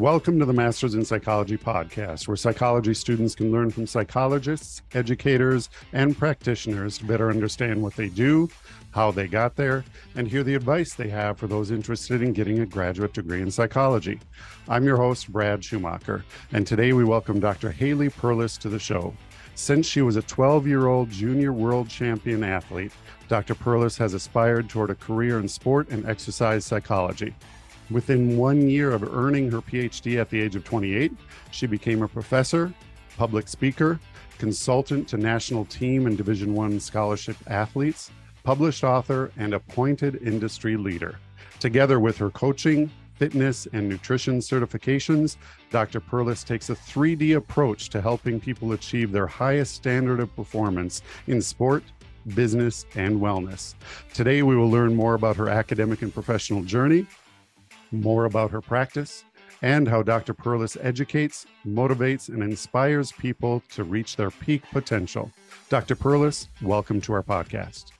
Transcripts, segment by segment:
Welcome to the Masters in Psychology podcast, where psychology students can learn from psychologists, educators, and practitioners to better understand what they do, how they got there, and hear the advice they have for those interested in getting a graduate degree in psychology. I'm your host, Brad Schumacher, and today we welcome Dr. Haley Perlus to the show. Since she was a 12 year old junior world champion athlete, Dr. Perlus has aspired toward a career in sport and exercise psychology. Within one year of earning her PhD at the age of 28, she became a professor, public speaker, consultant to national team and Division One scholarship athletes, published author, and appointed industry leader. Together with her coaching, fitness, and nutrition certifications, Dr. Perlus takes a 3D approach to helping people achieve their highest standard of performance in sport, business, and wellness. Today, we will learn more about her academic and professional journey, more about her practice, and how Dr. Perlus educates, motivates, and inspires people to reach their peak potential. Dr. Perlus, welcome to our podcast.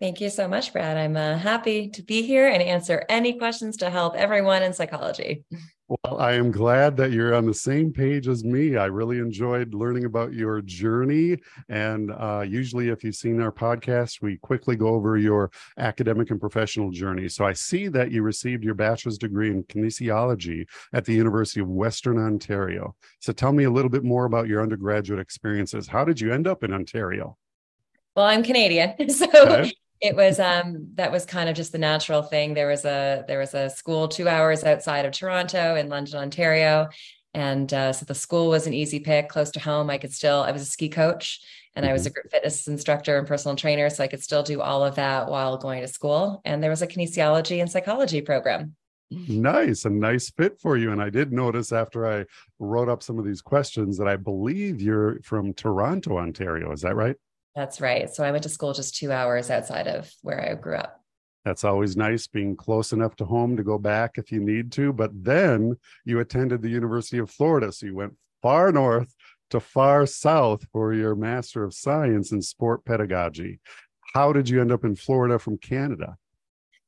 Thank you so much, Brad. I'm uh, happy to be here and answer any questions to help everyone in psychology. Well, I am glad that you're on the same page as me. I really enjoyed learning about your journey. And uh, usually, if you've seen our podcast, we quickly go over your academic and professional journey. So I see that you received your bachelor's degree in kinesiology at the University of Western Ontario. So tell me a little bit more about your undergraduate experiences. How did you end up in Ontario? Well, I'm Canadian. So okay it was um that was kind of just the natural thing. There was a there was a school two hours outside of toronto in london ontario. And uh, so the school was an easy pick close to home. I could still i was a ski coach and i was a mm-hmm. group fitness instructor and personal trainer. So i could still do all of that while going to school. And there was a kinesiology and psychology program. Nice a nice fit for you. And i did notice after i wrote up some of these questions that i believe you're from toronto ontario. Is that right that's right. So I went to school just two hours outside of where I grew up. That's always nice being close enough to home to go back if you need to. But then you attended the University of Florida. So you went far north to far south for your Master of Science in Sport Pedagogy. How did you end up in Florida from Canada?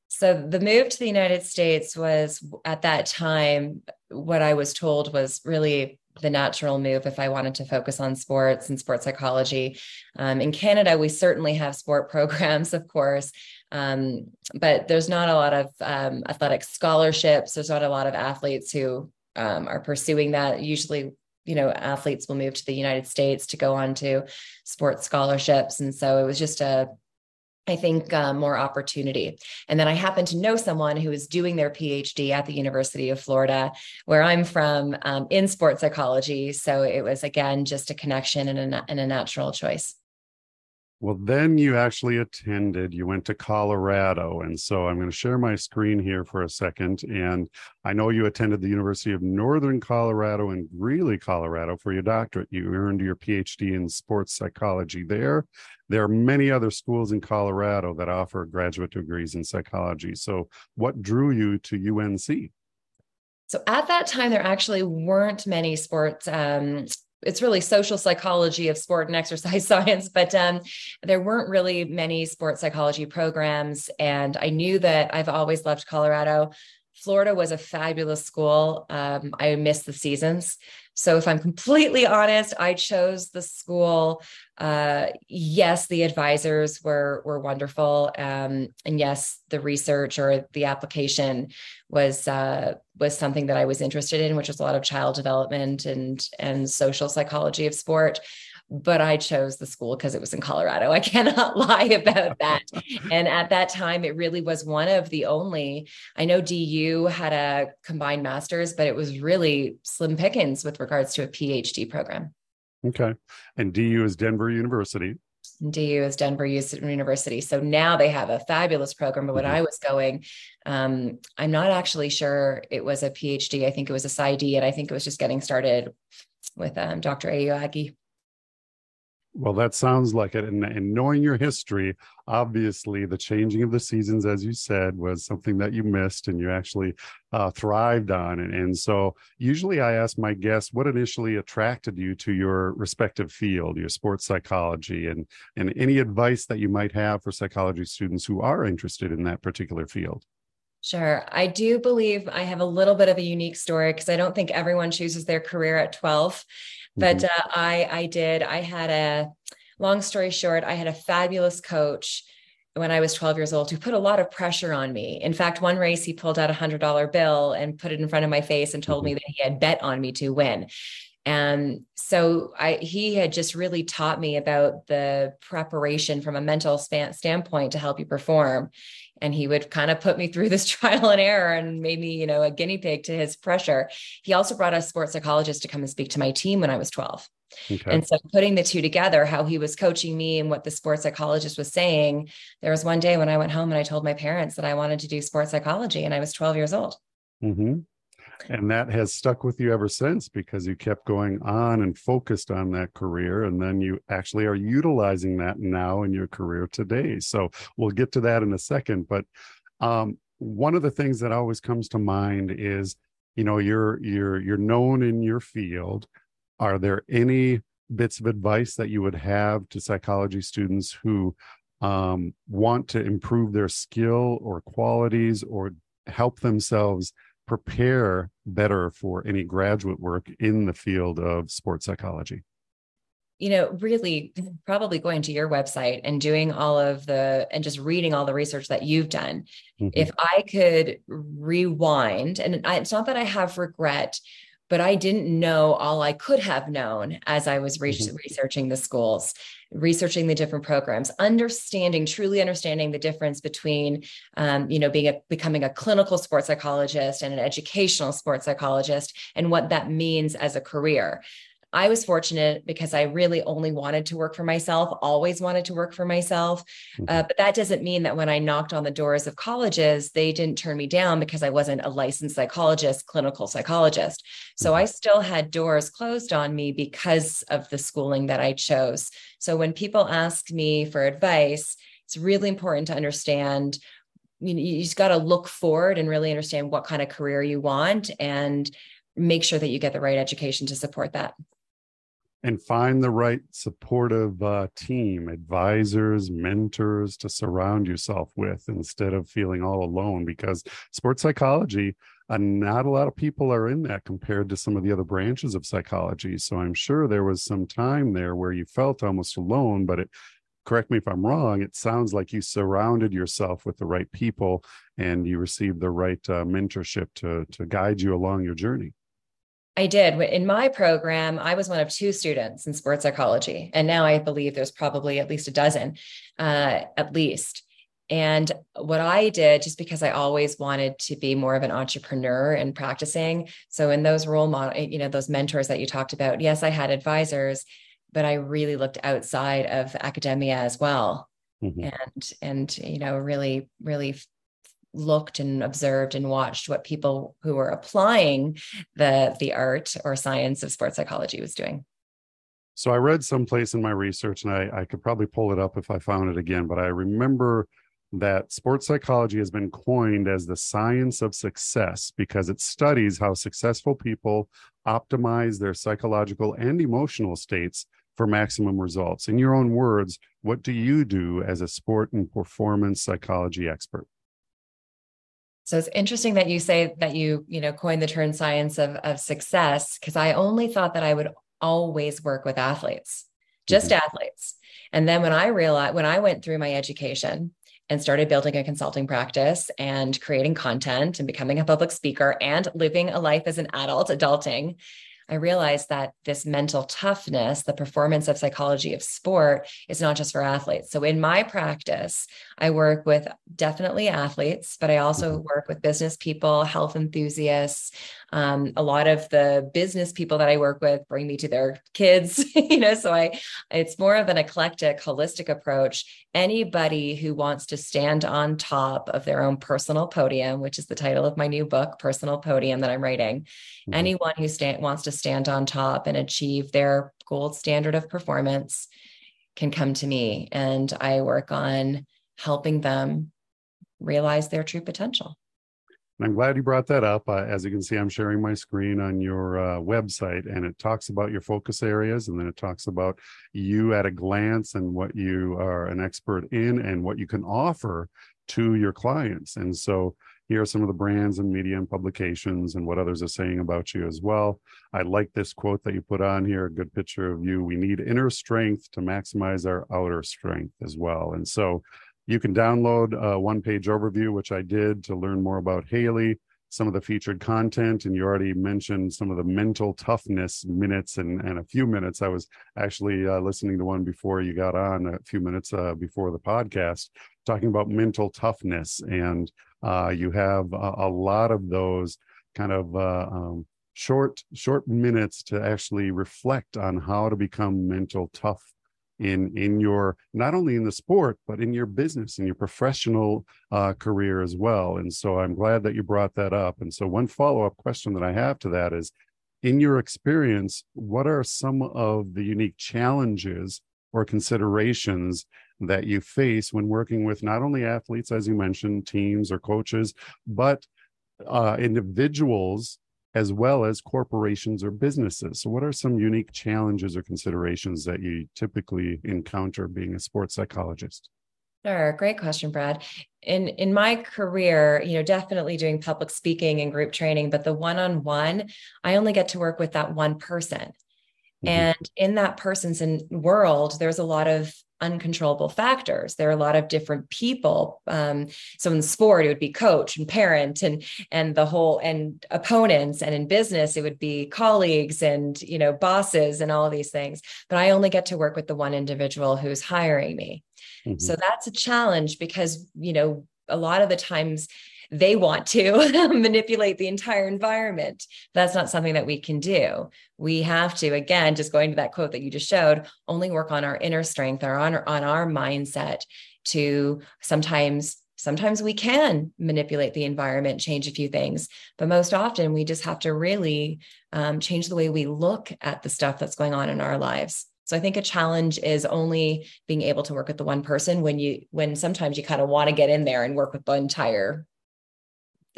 So the move to the United States was at that time, what I was told was really the natural move if I wanted to focus on sports and sports psychology. Um, in Canada, we certainly have sport programs, of course, um, but there's not a lot of um, athletic scholarships. There's not a lot of athletes who um, are pursuing that. Usually, you know, athletes will move to the United States to go on to sports scholarships. And so it was just a I think uh, more opportunity. And then I happened to know someone who was doing their PhD at the University of Florida, where I'm from, um, in sports psychology. So it was again just a connection and a, and a natural choice. Well, then you actually attended, you went to Colorado. And so I'm going to share my screen here for a second. And I know you attended the University of Northern Colorado in Greeley, Colorado for your doctorate. You earned your PhD in sports psychology there. There are many other schools in Colorado that offer graduate degrees in psychology. So, what drew you to UNC? So at that time, there actually weren't many sports um, it's really social psychology of sport and exercise science but um, there weren't really many sports psychology programs. And i knew that i've always loved colorado. Florida was a fabulous school. Um, i missed the seasons so if i'm completely honest i chose the school uh, yes the advisors were were wonderful um, and yes the research or the application was uh, was something that I was interested in, which was a lot of child development and and social psychology of sport. But I chose the school because it was in Colorado. I cannot lie about that. and at that time, it really was one of the only. I know DU had a combined master's, but it was really slim pickings with regards to a PhD program. Okay. And DU is Denver University. DU is Denver University. So now they have a fabulous program. But when mm-hmm. I was going, um, I'm not actually sure it was a PhD. I think it was a PsyD, and I think it was just getting started with um, Dr. Aoyagi. Well, that sounds like it. And, and, knowing your history, obviously, the changing of the seasons, as you said, was something that you missed and you actually uh, thrived on. And, and so, usually, I ask my guests what initially attracted you to your respective field, your sports psychology, and and any advice that you might have for psychology students who are interested in that particular field. Sure. I do believe I have a little bit of a unique story because I don't think everyone chooses their career at 12. But mm-hmm. uh, I I did. I had a long story short, I had a fabulous coach when I was 12 years old who put a lot of pressure on me. In fact, one race he pulled out a hundred dollar bill and put it in front of my face and told mm-hmm. me that he had bet on me to win. And so I, he had just really taught me about the preparation from a mental span, standpoint to help you perform. And he would kind of put me through this trial and error and made me, you know, a guinea pig to his pressure. He also brought a sports psychologist to come and speak to my team when I was 12. Okay. And so putting the two together, how he was coaching me and what the sports psychologist was saying, there was one day when I went home and I told my parents that I wanted to do sports psychology and I was 12 years old. Mm-hmm and that has stuck with you ever since because you kept going on and focused on that career and then you actually are utilizing that now in your career today. So we'll get to that in a second but um, one of the things that always comes to mind is you know you're you're you're known in your field. Are there any bits of advice that you would have to psychology students who um, want to improve their skill or qualities or help themselves prepare better for any graduate work in the field of sports psychology? You know, really, probably going to your website and doing all of the and just reading all the research that you've done. Mm-hmm. If I could rewind, and I, it's not that I have regret, but I didn't know all I could have known as I was re- mm-hmm. researching the schools, researching the different programs, understanding, truly understanding the difference between, um, you know, being a, becoming a clinical sports psychologist and an educational sports psychologist, and what that means as a career. I was fortunate because I really only wanted to work for myself, always wanted to work for myself. Uh, mm-hmm. but that doesn't mean that when I knocked on the doors of colleges, they didn't turn me down because I wasn't a licensed psychologist, clinical psychologist. So mm-hmm. I still had doors closed on me because of the schooling that I chose. So when people ask me for advice, it's really important to understand you know you just got to look forward and really understand what kind of career you want and make sure that you get the right education to support that and find the right supportive uh, team, advisors, mentors to surround yourself with instead of feeling all alone. Because sports psychology, uh, not a lot of people are in that compared to some of the other branches of psychology. So I'm sure there was some time there where you felt almost alone, but it correct me if I'm wrong, it sounds like you surrounded yourself with the right people and you received the right uh, mentorship to to guide you along your journey. I did. In my program, I was one of two students in sports psychology. And now I believe there's probably at least a dozen, uh, at least. And what I did, just because I always wanted to be more of an entrepreneur and practicing. So in those role model, you know, those mentors that you talked about, yes, I had advisors, but I really looked outside of academia as well. Mm-hmm. And and you know, really, really looked and observed and watched what people who were applying the the art or science of sports psychology was doing so i read someplace in my research and I, I could probably pull it up if i found it again but i remember that sports psychology has been coined as the science of success because it studies how successful people optimize their psychological and emotional states for maximum results. In your own words, what do you do as a sport and performance psychology expert? So it's interesting that you say that you, you know, coined the term science of, of success, because I only thought that I would always work with athletes, just mm-hmm. athletes. And then when I realized, when I went through my education and started building a consulting practice and creating content and becoming a public speaker and living a life as an adult, adulting, I realized that this mental toughness, the performance of psychology of sport, is not just for athletes. So in my practice, I work with definitely athletes, but I also mm-hmm. work with business people, health enthusiasts. Um, a lot of the business people that I work with bring me to their kids, you know, so I it's more of an eclectic, holistic approach. Anybody who wants to stand on top of their own personal podium, which is the title of my new book, Personal Podium, that I'm writing, mm-hmm. anyone who wants to stand on top and achieve their gold standard of performance can come to me and I work on helping them realize their true potential. And I'm glad you brought that up. Uh, as you can see, I'm sharing my screen on your uh, website, and it talks about your focus areas, and then it talks about you at a glance and what you are an expert in and what you can offer to your clients. And so here are some of the brands and media and publications and what others are saying about you as well. I like this quote that you put on here, a good picture of you. We need inner strength to maximize our outer strength as well. And so you can download a one page overview, which I did to learn more about Haley, some of the featured content. And you already mentioned some of the mental toughness minutes and, and a few minutes. I was actually uh, listening to one before you got on, a few minutes uh, before the podcast, talking about mental toughness. And uh, you have a, a, lot of those kind of uh, um, short short minutes to actually reflect on how to become mental tough in in your not only in the sport but in your business and your professional uh, career as well. And so i'm glad that you brought that up. And so one follow-up question that i have to that is in your experience what are some of the unique challenges or considerations that you face when working with not only athletes as you mentioned teams or coaches but uh, individuals as well as corporations or businesses. So, what are some unique challenges or considerations that you typically encounter being a sports psychologist? Sure, great question, Brad. In in my career, you know, definitely doing public speaking and group training, but the one-on-one, I only get to work with that one person. Mm-hmm. And in that person's world, there's a lot of uncontrollable factors. There are a lot of different people. Um, so in sport, it would be coach and parent and and the whole and opponents, and in business, it would be colleagues and you know bosses and all these things. But I only get to work with the one individual who's hiring me. Mm-hmm. So that's a challenge because you know a lot of the times they want to manipulate the entire environment. That's not something that we can do. We have to, again, just going to that quote that you just showed, only work on our inner strength or on our, on our mindset to sometimes sometimes we can manipulate the environment change a few things but most often we just have to really um, change the way we look at the stuff that's going on in our lives so i think a challenge is only being able to work with the one person when you when sometimes you kind of want to get in there and work with the entire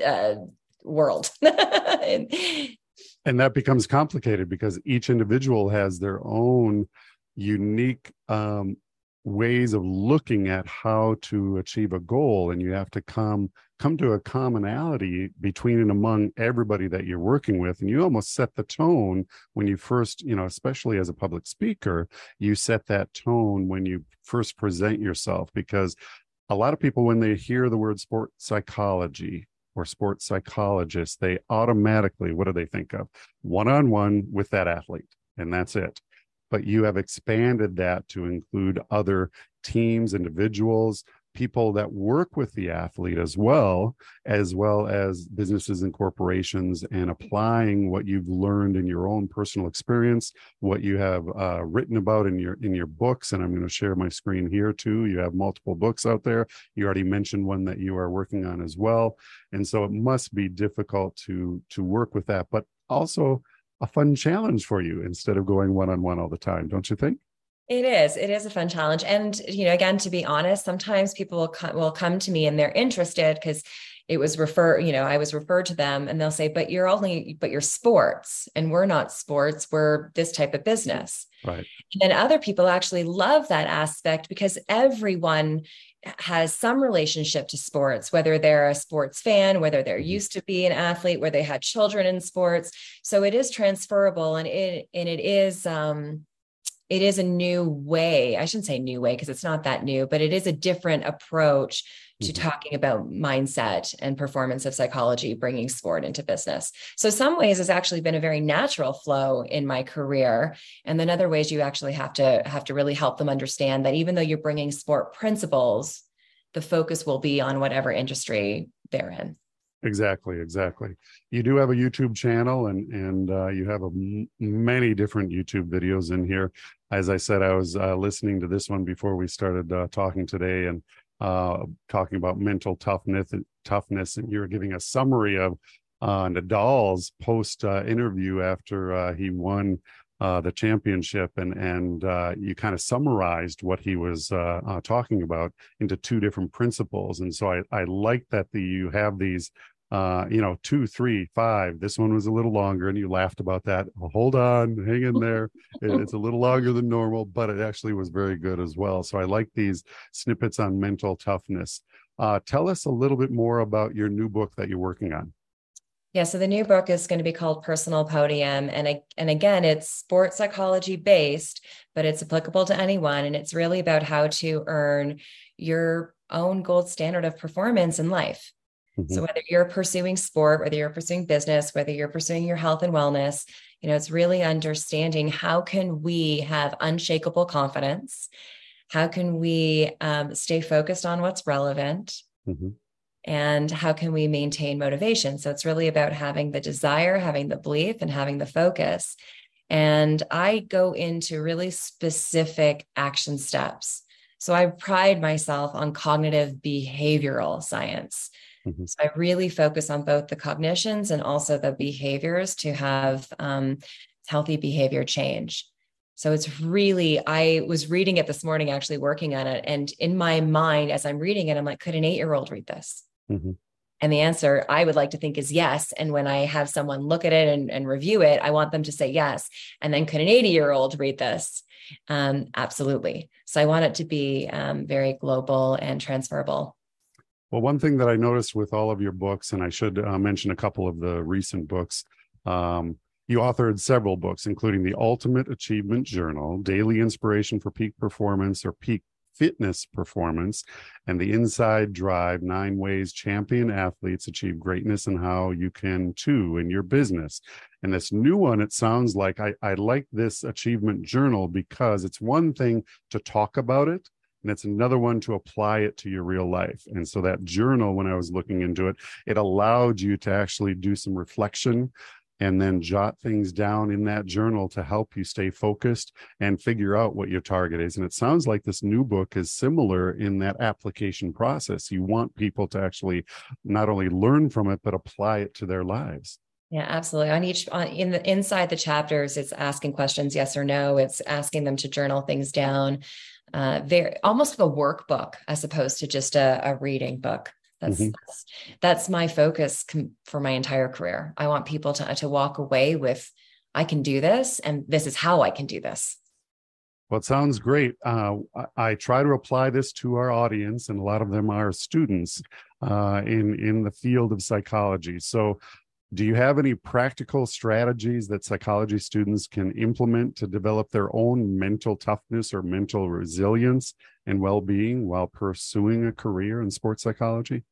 uh, world. and, and that becomes complicated because each individual has their own unique um, ways of looking at how to achieve a goal. And you have to come come to a commonality between and among everybody that you're working with. And you almost set the tone when you first you know especially as a public speaker you set that tone when you first present yourself. Because a lot of people when they hear the word sport psychology or sports psychologists, they automatically, what do they think of? One on one with that athlete, and that's it. But you have expanded that to include other teams, individuals, people that work with the athlete as well, as well as businesses and corporations, and applying what you've learned in your own personal experience, what you have uh, written about in your in your books. And I'm going to share my screen here too. You have multiple books out there. You already mentioned one that you are working on as well, and so it must be difficult to to work with that, but also a fun challenge for you instead of going one on one all the time, don't you think? It is. It is a fun challenge, and you know, again, to be honest, sometimes people will come will come to me and they're interested because it was refer. You know, I was referred to them, and they'll say, "But you're only, but you're sports, and we're not sports. We're this type of business." Right. And other people actually love that aspect because everyone has some relationship to sports, whether they're a sports fan, whether they're mm-hmm. used to be an athlete, where they had children in sports. So it is transferable, and it and it is. um it is a new way. I shouldn't say new way because it's not that new, but it is a different approach to mm-hmm. talking about mindset and performance of psychology, bringing sport into business. So, some ways has actually been a very natural flow in my career, and then other ways you actually have to have to really help them understand that even though you're bringing sport principles, the focus will be on whatever industry they're in. Exactly, exactly. You do have a YouTube channel, and and uh, you have a m- many different YouTube videos in here. As I said, I was uh, listening to this one before we started uh, talking today, and uh, talking about mental toughness. Toughness, and you were giving a summary of uh, Nadal's post uh, interview after he won uh, the championship, and and uh, you kind of summarized what he was uh, uh, talking about into two different principles. And so I I like that the you have these uh, you know, two, three, five. This one was a little longer, and you laughed about that. Well, hold on, hang in there. it's a little longer than normal, but it actually was very good as well. So I like these snippets on mental toughness. Uh, tell us a little bit more about your new book that you're working on. Yeah, so the new book is going to be called Personal Podium, and and again, it's sports psychology based, but it's applicable to anyone, and it's really about how to earn your own gold standard of performance in life. Mm-hmm. So whether you're pursuing sport, whether you're pursuing business, whether you're pursuing your health and wellness, you know, it's really understanding how can we have unshakable confidence? How can we um, stay focused on what's relevant? Mm-hmm. And how can we maintain motivation? So it's really about having the desire, having the belief, and having the focus. And I go into really specific action steps. So I pride myself on cognitive behavioral science. Mm-hmm. So I really focus on both the cognitions and also the behaviors to have um, healthy behavior change. So it's really, I was reading it this morning, actually working on it. And in my mind, as I'm reading it, I'm like, could an eight year old read this? Mm-hmm. And the answer I would like to think is yes. And when I have someone look at it and, and review it, I want them to say yes. And then could an 80 year old read this? Um, absolutely. So I want it to be um, very global and transferable. Well, one thing that I noticed with all of your books, and I should uh, mention a couple of the recent books, um, you authored several books, including The Ultimate Achievement Journal, Daily Inspiration for Peak Performance or Peak Fitness Performance, and The Inside Drive Nine Ways Champion Athletes Achieve Greatness and How You Can Too in Your Business. And this new one, it sounds like I, I like this achievement journal because it's one thing to talk about it and it's another one to apply it to your real life and so that journal when i was looking into it it allowed you to actually do some reflection and then jot things down in that journal to help you stay focused and figure out what your target is and it sounds like this new book is similar in that application process you want people to actually not only learn from it but apply it to their lives yeah, absolutely. On each on in the inside the chapters, it's asking questions, yes or no. It's asking them to journal things down uh, very almost like a workbook as opposed to just a, a reading book. That's, mm-hmm. that's, that's my focus com- for my entire career. I want people to to walk away with, I can do this, and this is how I can do this. Well, it sounds great. Uh, I, I, try to apply this to our audience, and a lot of them are students uh, in in the field of psychology. So do you have any practical strategies that psychology students can implement to develop their own mental toughness or mental resilience and well being while pursuing a career in sports psychology?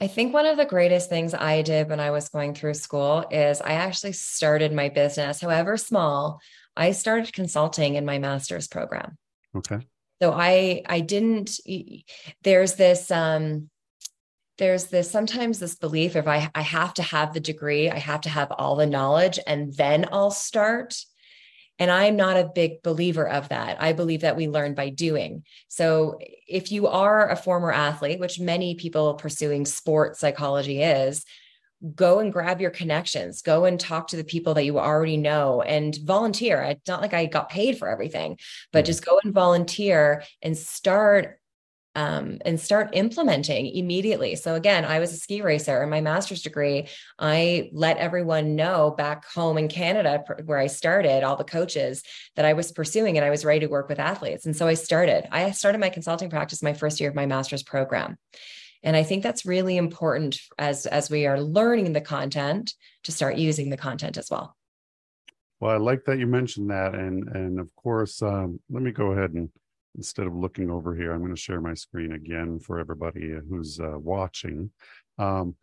I think one of the greatest things I did when I was going through school is I actually started my business, however small. I started consulting in my master's program. Okay. So I I didn't there's this um there's this sometimes this belief if I, I have to have the degree, I have to have all the knowledge, and then I'll start. And I'm not a big believer of that. I believe that we learn by doing. So if you are a former athlete, which many people pursuing sports psychology is, go and grab your connections go and talk to the people that you already know and volunteer it's not like i got paid for everything but mm-hmm. just go and volunteer and start um, and start implementing immediately. So again, I was a ski racer in my master's degree. I let everyone know back home in Canada where I started, all the coaches that I was pursuing and I was ready to work with athletes. And so I started. I started my consulting practice my first year of my master's program. And I think that's really important as as we are learning the content to start using the content as well. Well, I like that you mentioned that, and and of course, um, let me go ahead and instead of looking over here, I'm going to share my screen again for everybody who's uh, watching. Um,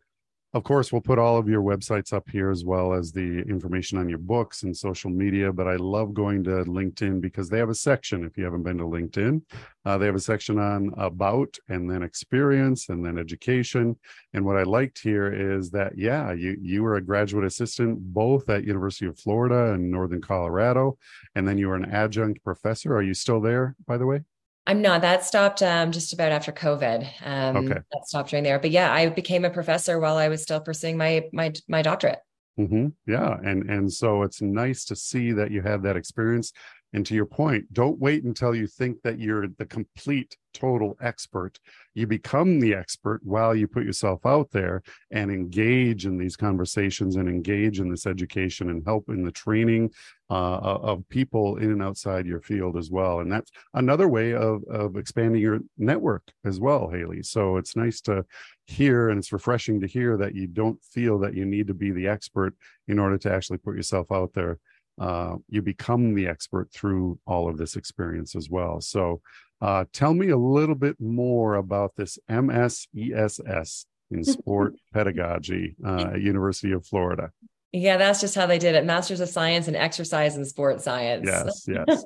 of course, we'll put all of your websites up here as well as the information on your books and social media. But I love going to LinkedIn because they have a section. If you haven't been to LinkedIn, uh, they have a section on about and then experience and then education. And what I liked here is that yeah, you you were a graduate assistant both at University of Florida and Northern Colorado, and then you were an adjunct professor. Are you still there, by the way? I'm not. That stopped um, just about after COVID. Um, okay. That stopped during there. But yeah, I became a professor while I was still pursuing my my my doctorate. Mm-hmm. Yeah, and and so it's nice to see that you have that experience. And to your point, don't wait until you think that you're the complete total expert. You become the expert while you put yourself out there and engage in these conversations and engage in this education and help in the training uh, of people in and outside your field as well. And that's another way of, of expanding your network as well, Haley. So it's nice to hear and it's refreshing to hear that you don't feel that you need to be the expert in order to actually put yourself out there. Uh, you become the expert through all of this experience as well. So uh, tell me a little bit more about this MSESS in sport pedagogy uh, at University of Florida. Yeah, that's just how they did it. Masters of Science in Exercise and Sport Science. Yes, yes.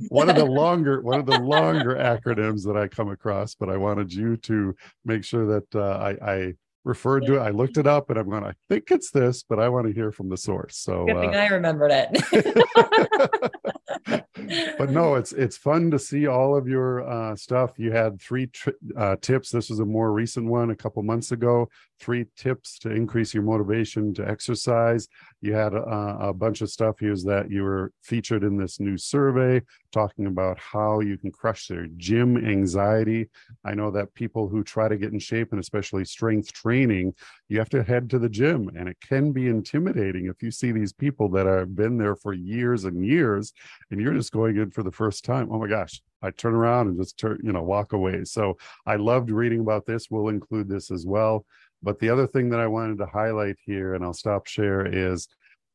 one of the longer one of the longer acronyms that I come across, but I wanted you to make sure that uh, I, I referred to it. I looked it up and I'm going, I think it's this, but I want to hear from the source. So thing uh, I remembered it. but no, it's it's fun to see all of your uh, stuff. You had three tri- uh, tips. This was a more recent one a couple months ago. Three tips to increase your motivation to exercise. You had a, a bunch of stuff here that you were featured in this new survey talking about how you can crush their gym anxiety. I know that people who try to get in shape and especially strength training, you have to head to the gym, and it can be intimidating if you see these people that have been there for years and years and you're just going in for the first time oh my gosh i turn around and just turn you know walk away. So i loved reading about this. We'll include this as well. But the other thing that i wanted to highlight here and i'll stop share is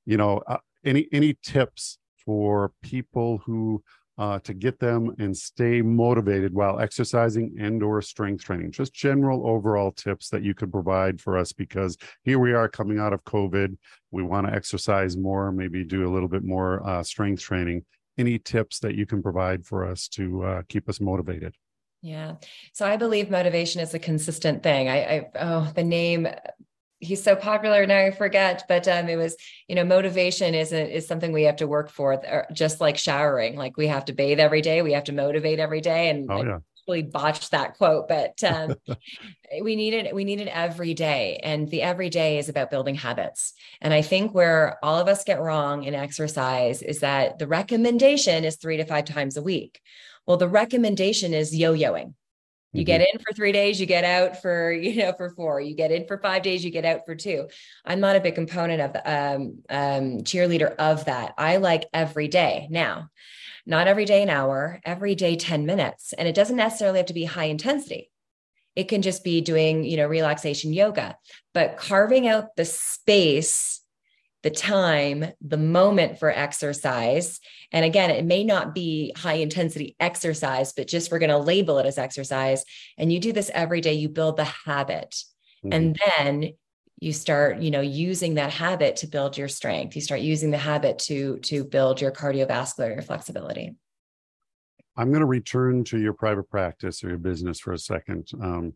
you know uh, any any tips for people who uh, to get them and stay motivated while exercising and or strength training. Just general overall tips that you could provide for us because here we are coming out of covid. We want to exercise more maybe do a little bit more uh, strength training. Any tips that you can provide for us to uh, keep us motivated? Yeah. So i believe motivation is a consistent thing. I, I oh the name he's so popular now I forget, but um, it was, you know, motivation is a, is something we have to work for, uh, just like showering. Like we have to bathe every day, we have to motivate every day, and oh, yeah. really botched that quote, but um, we need it. We need it every day, and the every day is about building habits. And I think where all of us get wrong in exercise is that the recommendation is three to five times a week. Well, the recommendation is yo-yoing you mm-hmm. get in for three days, you get out for, you know, for four. You get in for five days, you get out for two. I'm not a big component of the um, um, cheerleader of that. I like every day now, not every day an hour, every day 10 minutes. And it doesn't necessarily have to be high intensity. It can just be doing, you know, relaxation yoga, but carving out the space the time, the moment for exercise. And again, it may not be high intensity exercise, but just we're going to label it as exercise. And you do this every day, you build the habit. Mm-hmm. And then you start you know using that habit to build your strength you start using the habit to to build your cardiovascular your flexibility i'm going to return to your private practice or your business for a second um,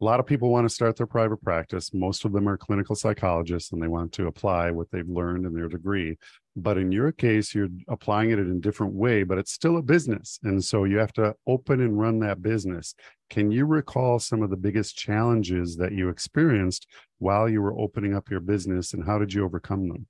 a lot of people want to start their private practice. Most of them are clinical psychologists and they want to apply what they've learned in their degree. But in your case, you're applying it in a different way, but it's still a business. And so you have to open and run that business. Can you recall some of the biggest challenges that you experienced while you were opening up your business and how did you overcome them?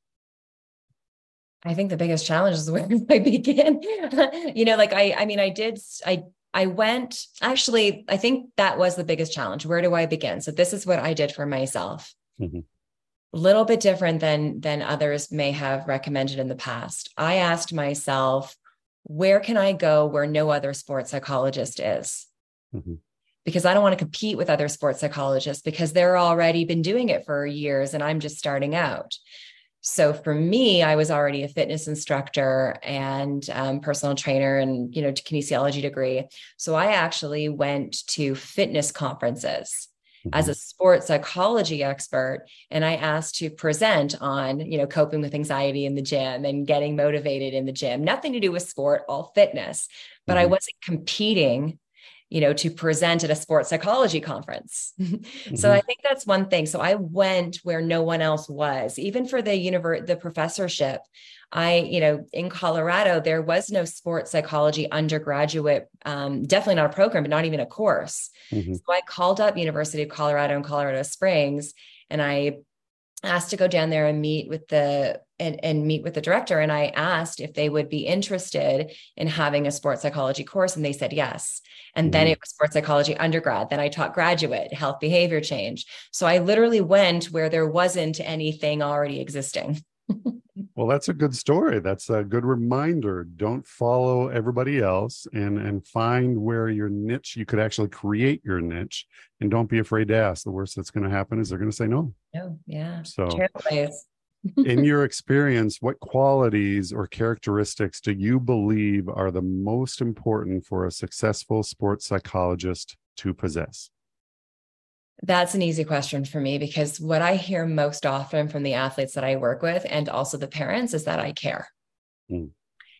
I think the biggest challenge is where I begin. you know, like I, I mean, I did, I I went, actually, I think that was the biggest challenge. Where do I begin? So this is what I did for myself. Mm-hmm. A little bit different than than others may have recommended in the past. I asked myself, where can I go where no other sports psychologist is? Mm-hmm. Because I don't want to compete with other sports psychologists because they're already been doing it for years and I'm just starting out. So for me, I was already a fitness instructor and um, personal trainer and, you know, kinesiology degree. So I actually went to fitness conferences mm-hmm. as a sports psychology expert and i asked to present on you know coping with anxiety in the gym and getting motivated in the gym nothing to do with sport all fitness but mm-hmm. i wasn't competing you know, to present at a sports psychology conference. mm-hmm. So I think that's one thing. So I went where no one else was, even for the universe, the professorship. I, you know, in Colorado, there was no sports psychology undergraduate, um, definitely not a program, but not even a course. Mm-hmm. So I called up University of Colorado in Colorado Springs and I asked to go down there and meet with the and, and meet with the director. And i asked if they would be interested in having a sports psychology course and they said yes. And mm-hmm. then it was sports psychology undergrad. Then i taught graduate health behavior change. So i literally went where there wasn't anything already existing well that's a good story. That's a good reminder. Don't follow everybody else and and find where your niche you could actually create your niche and don't be afraid to ask. The worst that's going to happen is they're going to say no. No yeah. So in your experience what qualities or characteristics do you believe are the most important for a successful sports psychologist to possess that's an easy question for me because what I hear most often from the athletes that I work with and also the parents is that I care. Mm.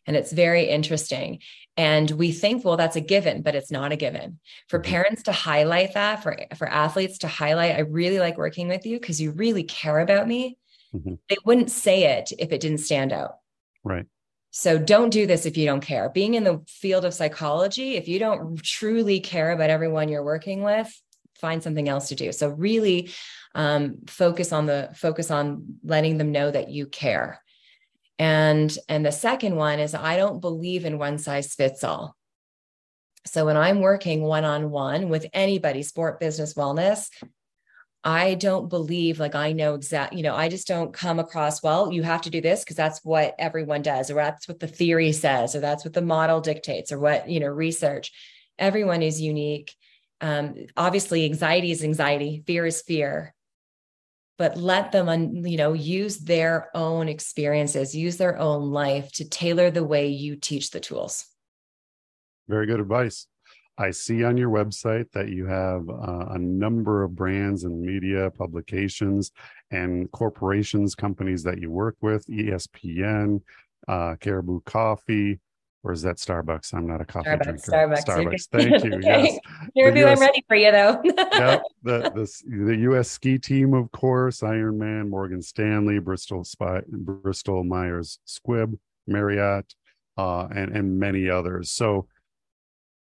And it's very interesting. And we think, well, that's a given, but it's not a given. For mm-hmm. parents to highlight that, for, for athletes to highlight, I really like working with you because you really care about me. Mm-hmm. They wouldn't say it if it didn't stand out. Right. So don't do this if you don't care. Being in the field of psychology, if you don't truly care about everyone you're working with, find something else to do. So really um, focus on the focus on letting them know that you care. And and the second one is I don't believe in one size fits all. So when I'm working one on one with anybody, sport, business, wellness, I don't believe like I know exact, you know, I just don't come across, well, you have to do this because that's what everyone does, or that's what the theory says, or that's what the model dictates, or what, you know, research. Everyone is unique um, obviously anxiety is anxiety. Fear is fear. But let them un, you know use their own experiences use their own life to tailor the way you teach the tools. Very good advice. I see on your website that you have uh, a number of brands and media publications and corporations companies that you work with espn uh, caribou coffee or is that Starbucks? I'm not a coffee Starbucks, drinker. Starbucks. Starbucks. Thank you. okay. Yes. US, I'm ready for you though. yeah, the, the the U.S. ski team, of course, Ironman, Morgan Stanley, Bristol Spy, Bristol Myers Squibb, Marriott, uh, and and many others. So,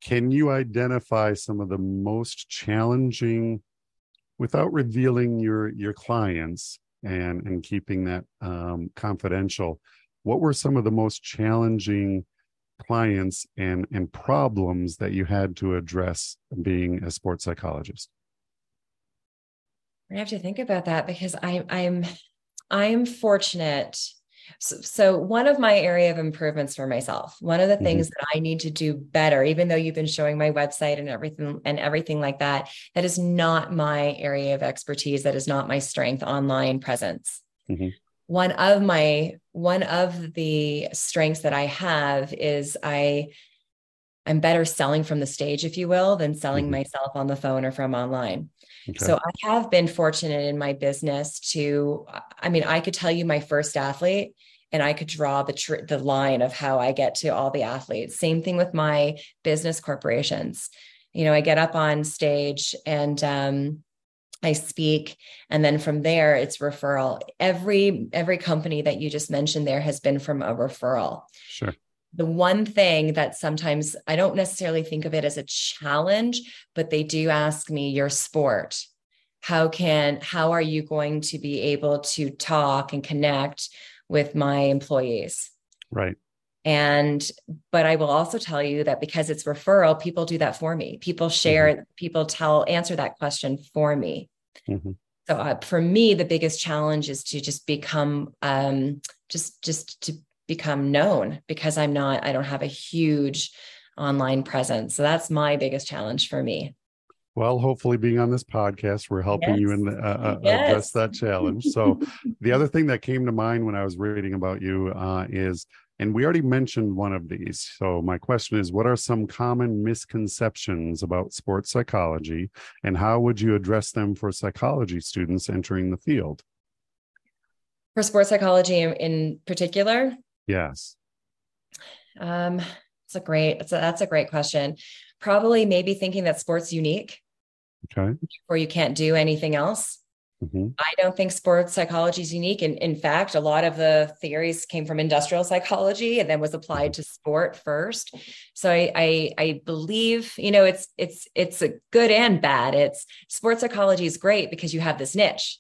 can you identify some of the most challenging, without revealing your your clients and and keeping that um, confidential? What were some of the most challenging clients and and problems that you had to address being a sports psychologist? I have to think about that because i i'm i'm fortunate. So, so, one of my area of improvements for myself one of the mm-hmm. things that i need to do better even though you've been showing my website and everything and everything like that that is not my area of expertise. That is not my strength online presence. Mm-hmm one of my one of the strengths that I have is I I'm better selling from the stage, if you will, than selling mm-hmm. myself on the phone or from online. Okay. So I have been fortunate in my business to, I mean, I could tell you my first athlete and I could draw the tr- the line of how I get to all the athletes. Same thing with my business corporations. You know, I get up on stage and um, I speak and then from there it's referral. Every every company that you just mentioned there has been from a referral. Sure. The one thing that sometimes I don't necessarily think of it as a challenge, but they do ask me your sport. How can how are you going to be able to talk and connect with my employees? Right. And, but I will also tell you that because it's referral, people do that for me. People share, mm-hmm. people tell, answer that question for me. Mm-hmm. So uh, for me, the biggest challenge is to just become, um, just, just to become known because I'm not, I don't have a huge online presence. So that's my biggest challenge for me. Well, hopefully, being on this podcast, we're helping yes. you in the, uh, uh, yes. address that challenge. So, the other thing that came to mind when I was reading about you uh, is and we already mentioned one of these. So, my question is what are some common misconceptions about sports psychology, and how would you address them for psychology students entering the field? For sports psychology in particular? Yes. Um, it's a great, it's a, that's a great question. Probably maybe thinking that sports unique. Okay. Or you can't do anything else. Mm-hmm. I don't think sports psychology is unique. And in fact, a lot of the theories came from industrial psychology and then was applied mm-hmm. to sport first. So I, I, I believe, you know, it's it's it's a good and bad. It's sports psychology is great because you have this niche.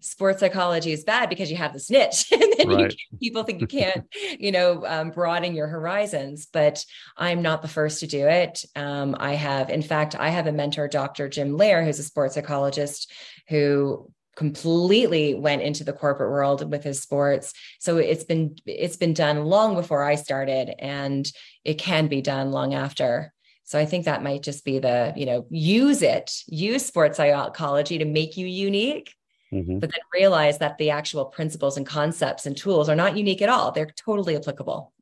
sports psychology is bad because you have this niche and then right. people think you can't you know um, broaden your horizons but i'm not the first to do it um, i have in fact i have a mentor dr jim Loehr who's a sports psychologist who completely went into the corporate world with his sports so it's been it's been done long before i started and it can be done long after so I think that might just be the, you know, use it, use sports psychology to make you unique mm-hmm. but then realize that the actual principles and concepts and tools are not unique at all. They're totally applicable.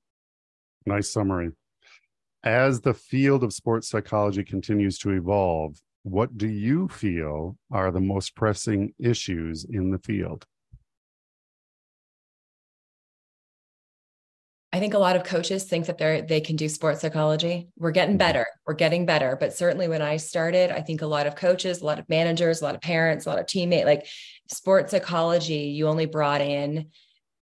Nice summary. As the field of sports psychology continues to evolve, what do you feel are the most pressing issues in the field? I think a lot of coaches think that they're they can do sports psychology. We're getting mm-hmm. better. We're getting better. But certainly when I started, I think a lot of coaches, a lot of managers, a lot of parents, a lot of teammates, like sports psychology, you only brought in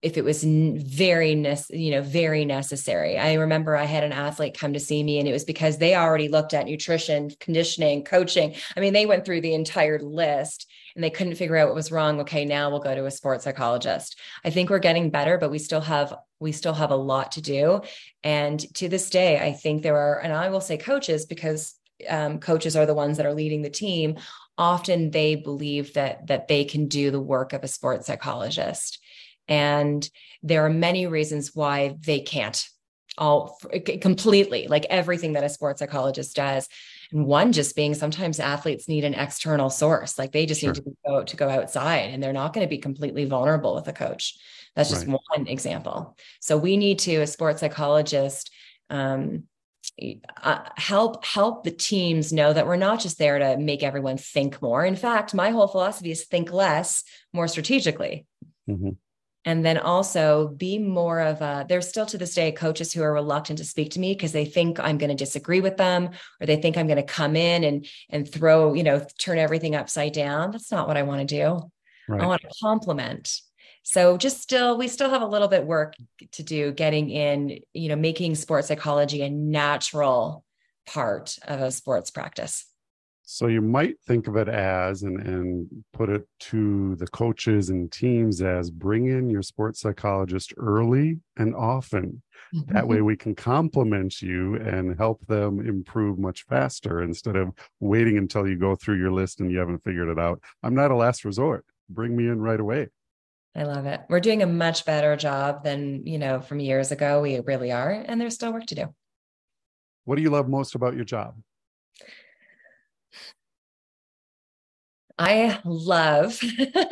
if it was very you know very necessary. I remember i had an athlete come to see me and it was because they already looked at nutrition conditioning coaching. I mean they went through the entire list and they couldn't figure out what was wrong. Okay now we'll go to a sports psychologist. I think we're getting better but we still have we still have a lot to do. And to this day i think there are and i will say coaches because um, coaches are the ones that are leading the team often they believe that that they can do the work of a sports psychologist and there are many reasons why they can't. All completely like everything that a sports psychologist does. And one just being sometimes athletes need an external source. Like they just sure. need to go to go outside and they're not going to be completely vulnerable with a coach. That's just right. one example. So we need to a sports psychologist um, uh, help help the teams know that we're not just there to make everyone think more. In fact my whole philosophy is think less more strategically. Mm-hmm and then also be more of a there's still to this day coaches who are reluctant to speak to me because they think i'm going to disagree with them or they think i'm going to come in and and throw you know turn everything upside down. That's not what i want to do. Right. i want to complement. So just still we still have a little bit work to do getting in you know making sports psychology a natural part of a sports practice so you might think of it as and, and put it to the coaches and teams as bring in your sports psychologist early and often. Mm-hmm. That way we can complement you and help them improve much faster instead of waiting until you go through your list and you haven't figured it out. I'm not a last resort. Bring me in right away. I love it. We're doing a much better job than, you know, from years ago. We really are. And there's still work to do. What do you love most about your job? I love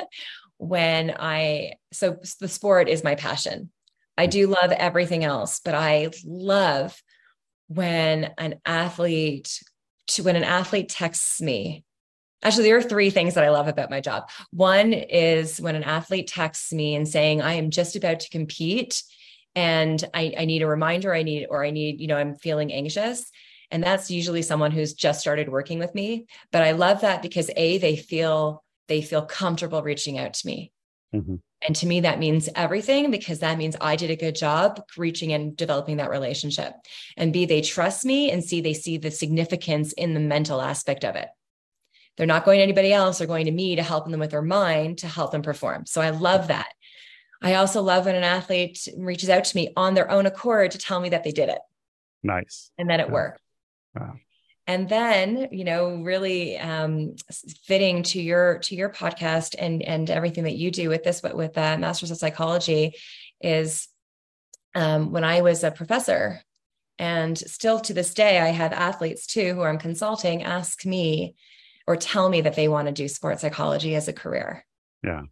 when I, so the sport is my passion. I do love everything else, but I love when an athlete, to, when an athlete texts me. Actually, there are three things that I love about my job. One is when an athlete texts me and saying, I am just about to compete and I, I need a reminder, I need, or I need, you know, I'm feeling anxious and that's usually someone who's just started working with me. But I love that because A, they feel they feel comfortable reaching out to me. Mm-hmm. And to me, that means everything because that means I did a good job reaching and developing that relationship. And B, they trust me and C, they see the significance in the mental aspect of it. They're not going to anybody else, they're going to me to help them with their mind to help them perform. So I love that. I also love when an athlete reaches out to me on their own accord to tell me that they did it. Nice. And that it yeah. worked. Wow. And then, you know, really um, fitting to your to your podcast and and everything that you do with this, but with uh, Masters of Psychology, is um, when I was a professor, and still to this day, I have athletes too who I'm consulting ask me or tell me that they want to do sports psychology as a career. Yeah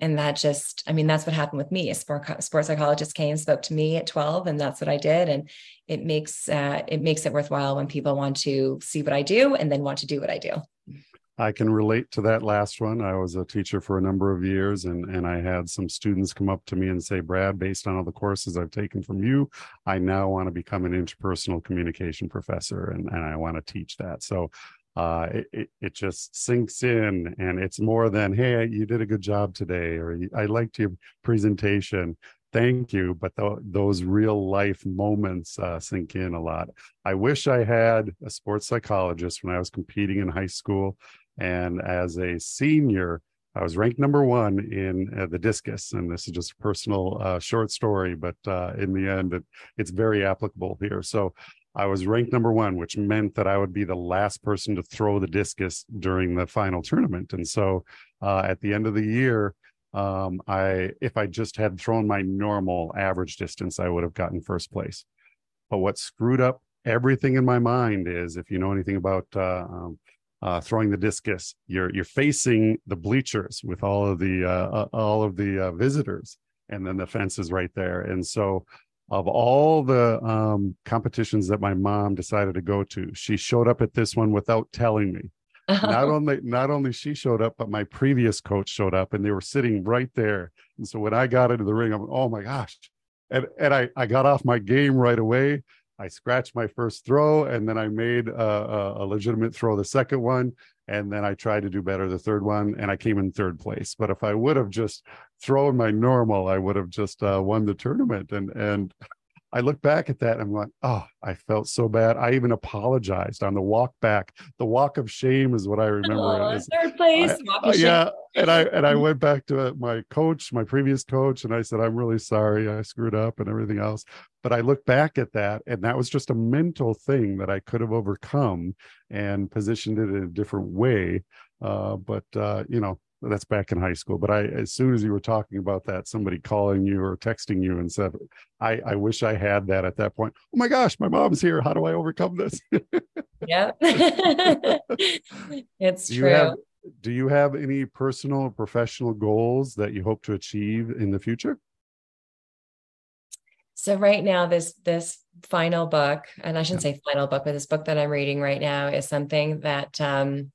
and that just i mean that's what happened with me. A sport, psychologist came spoke to me at 12 and that's what i did. And it makes uh, it makes it worthwhile when people want to see what i do and then want to do what i do. I can relate to that last one. I was a teacher for a number of years and and i had some students come up to me and say brad based on all the courses i've taken from you i now want to become an interpersonal communication professor and, and i want to teach that. So uh, it, it just sinks in and it's more than hey you did a good job today or i liked your presentation. Thank you. But th- those real life moments uh, sink in a lot. I wish i had a sports psychologist when i was competing in high school and as a senior I was ranked number one in uh, the discus, and this is just a personal uh, short story, but uh, in the end, it, it's very applicable here. So I was ranked number one, which meant that I would be the last person to throw the discus during the final tournament. And so uh, at the end of the year, um, I if I just had thrown my normal average distance, I would have gotten first place. But what screwed up everything in my mind is, if you know anything about uh, um, uh, throwing the discus, you're you're facing the bleachers with all of the uh, uh all of the uh, visitors, and then the fence is right there. And so, of all the um, competitions that my mom decided to go to, she showed up at this one without telling me. not only not only she showed up, but my previous coach showed up, and they were sitting right there. And so when I got into the ring, I'm oh my gosh, and and I I got off my game right away. I scratched my first throw, and then I made a, a, legitimate throw the second one, and then I tried to do better the third one, and I came in third place. But if I would have just thrown my normal, I would have just uh, won the tournament. And and I look back at that and I'm like, oh, I felt so bad. I even apologized on the walk back. The walk of shame is what I remember. Oh, third place. I, yeah, and I and I went back to my coach, my previous coach, and I said, I'm really sorry, I screwed up and everything else. But I look back at that, and that was just a mental thing that I could have overcome and positioned it in a different way. Uh, but uh, you know, that's back in high school. But I, as soon as you were talking about that, somebody calling you or texting you and said, I, I wish I had that at that point. Oh my gosh, my mom's here. How do I overcome this? yeah. it's do true. You have, do you have any personal or professional goals that you hope to achieve in the future? So right now, this this final book, and I shouldn't yeah. say final book, but this book that I'm reading right now is something that um,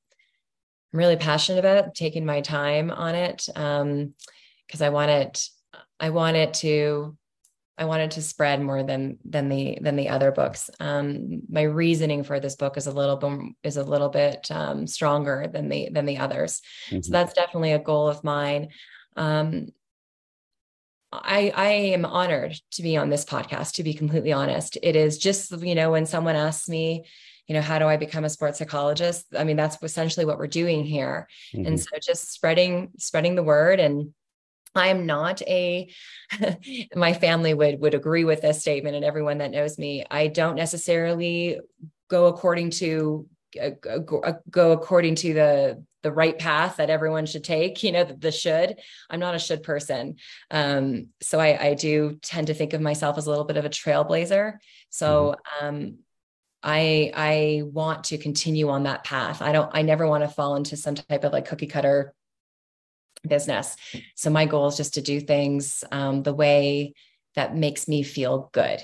I'm really passionate about taking my time on it um, because I want it I want it to I wanted to spread more than than the than the other books. Um, my reasoning for this book is a little bit is a little bit um, stronger than the than the others. Mm-hmm. So that's definitely a goal of mine. Um, I I am honored to be on this podcast. To be completely honest, it is just you know when someone asks me, you know how do i become a sports psychologist? I mean that's essentially what we're doing here. Mm-hmm. and so just spreading spreading the word. And I am not a my family would would agree with this statement and everyone that knows me. I don't necessarily go according to uh, uh, go according to the the right path that everyone should take you know the, the should. I'm not a should person. Um, so I, I do tend to think of myself as a little bit of a trailblazer. So mm-hmm. um, I I want to continue on that path. I don't I never want to fall into some type of like cookie cutter business. So my goal is just to do things um, the way that makes me feel good.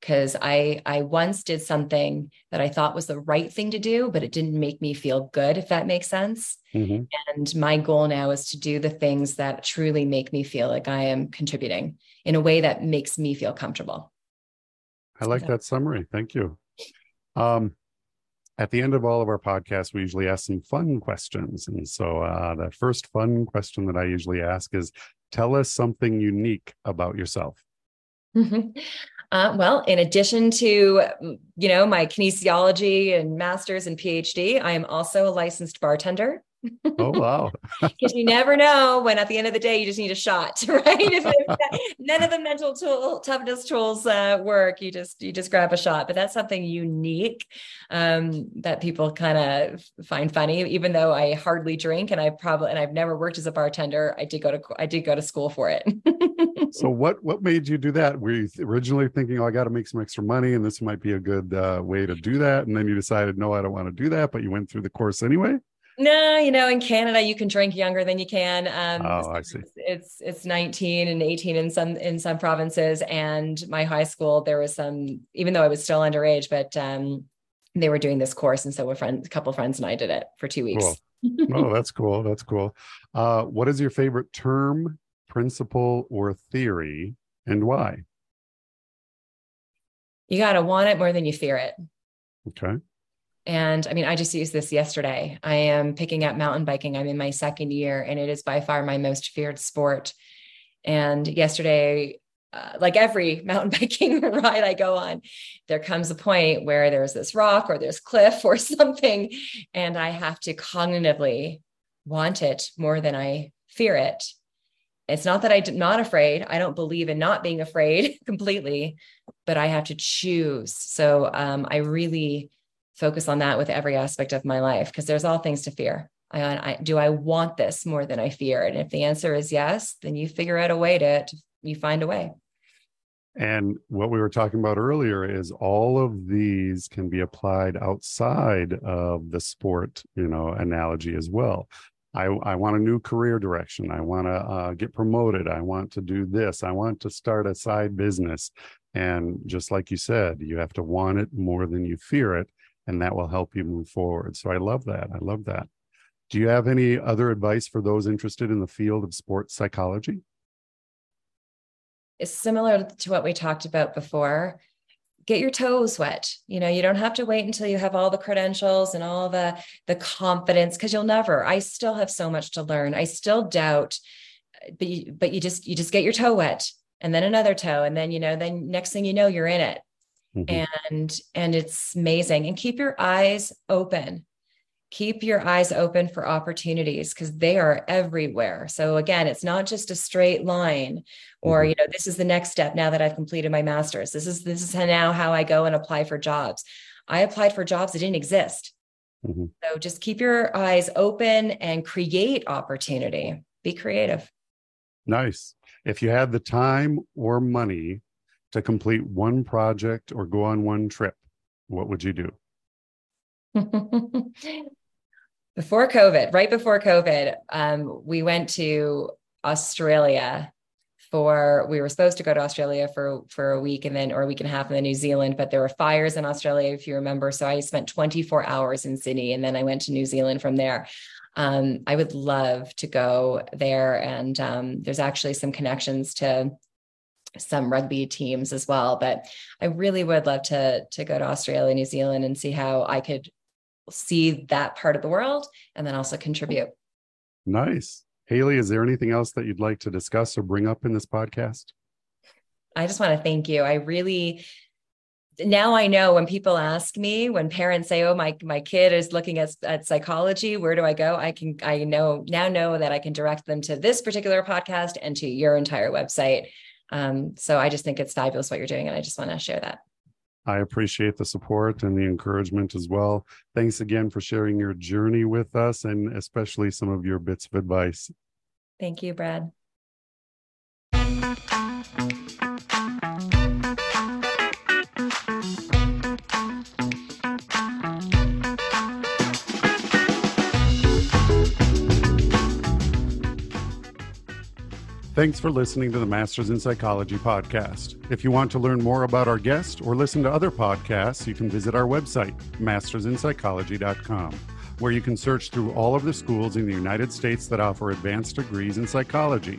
Because I I once did something that I thought was the right thing to do, but it didn't make me feel good. If that makes sense. Mm-hmm. And my goal now is to do the things that truly make me feel like I am contributing in a way that makes me feel comfortable. I like that summary. Thank you. Um, at the end of all of our podcasts, we usually ask some fun questions. And so uh, the first fun question that I usually ask is tell us something unique about yourself. Uh, well, in addition to you know my kinesiology and master's and PhD, I am also a licensed bartender. Oh wow! Because you never know when at the end of the day you just need a shot, right? none of the mental tool toughness tools uh, work, you just you just grab a shot. But that's something unique um, that people kind of find funny. Even though I hardly drink, and I probably and I've never worked as a bartender, I did go to I did go to school for it. so what what made you do that? Were you originally thinking, oh, I got to make some extra money, and this might be a good uh, way to do that, and then you decided, no, I don't want to do that, but you went through the course anyway? No, you know, in Canada you can drink younger than you can. Um, oh, I see. It's it's 19 and 18 in some in some provinces, and my high school there was some, even though I was still underage, but um, they were doing this course, and so a friend, a couple friends, and I did it for two weeks. Cool. oh, that's cool. That's cool. Uh, what is your favorite term, principle, or theory, and why? You got to want it more than you fear it. Okay. And I mean, I just used this yesterday. I am picking up mountain biking. I'm in my second year, and it is by far my most feared sport. And yesterday, uh, like every mountain biking ride I go on, there comes a point where there's this rock or there's cliff or something, and I have to cognitively want it more than I fear it. It's not that I'm not afraid. I don't believe in not being afraid completely, but I have to choose. So um, I really focus on that with every aspect of my life because there's all things to fear. I, I, do I want this more than I fear? And if the answer is yes, then you figure out a way to, you find a way. And what we were talking about earlier is all of these can be applied outside of the sport, you know, analogy as well. I, I want a new career direction. I want to uh, get promoted. I want to do this. I want to start a side business. And just like you said, you have to want it more than you fear it, and that will help you move forward. So I love that. I love that. Do you have any other advice for those interested in the field of sports psychology? It's similar to what we talked about before get your toes wet you know you don't have to wait until you have all the credentials and all the the confidence because you'll never i still have so much to learn i still doubt but you, but you just you just get your toe wet and then another toe and then you know then next thing you know you're in it mm-hmm. and and it's amazing. And keep your eyes open. Keep your eyes open for opportunities because they are everywhere. So again it's not just a straight line or mm-hmm. you know this is the next step now that i've completed my masters. This is this is now how i go and apply for jobs. I applied for jobs that didn't exist. Mm-hmm. so just keep your eyes open and create opportunity. Be creative. Nice. If you had the time or money to complete one project or go on one trip what would you do before COVID, right before COVID, um, we went to Australia for we were supposed to go to Australia for for a week and then or a week and a half in then New Zealand, but there were fires in Australia, if you remember. So I spent 24 hours in Sydney and then I went to New Zealand from there. Um, I would love to go there, and um, there's actually some connections to some rugby teams as well. But I really would love to to go to Australia, New Zealand, and see how I could see that part of the world and then also contribute. Nice. Haley, is there anything else that you'd like to discuss or bring up in this podcast? I just want to thank you. I really now I know when people ask me, when parents say, "Oh, my my kid is looking at, at psychology, where do I go?" I can I know now know that I can direct them to this particular podcast and to your entire website. Um, so I just think it's fabulous what you're doing, and I just want to share that. I appreciate the support and the encouragement as well. Thanks again for sharing your journey with us and especially some of your bits of advice. Thank you, Brad. Thanks for listening to the Masters in Psychology podcast. If you want to learn more about our guest or listen to other podcasts, you can visit our website, mastersinpsychology.com, where you can search through all of the schools in the United States that offer advanced degrees in psychology.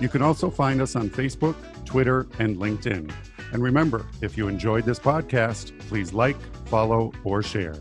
You can also find us on Facebook, Twitter, and LinkedIn. And remember, if you enjoyed this podcast, please like, follow, or share.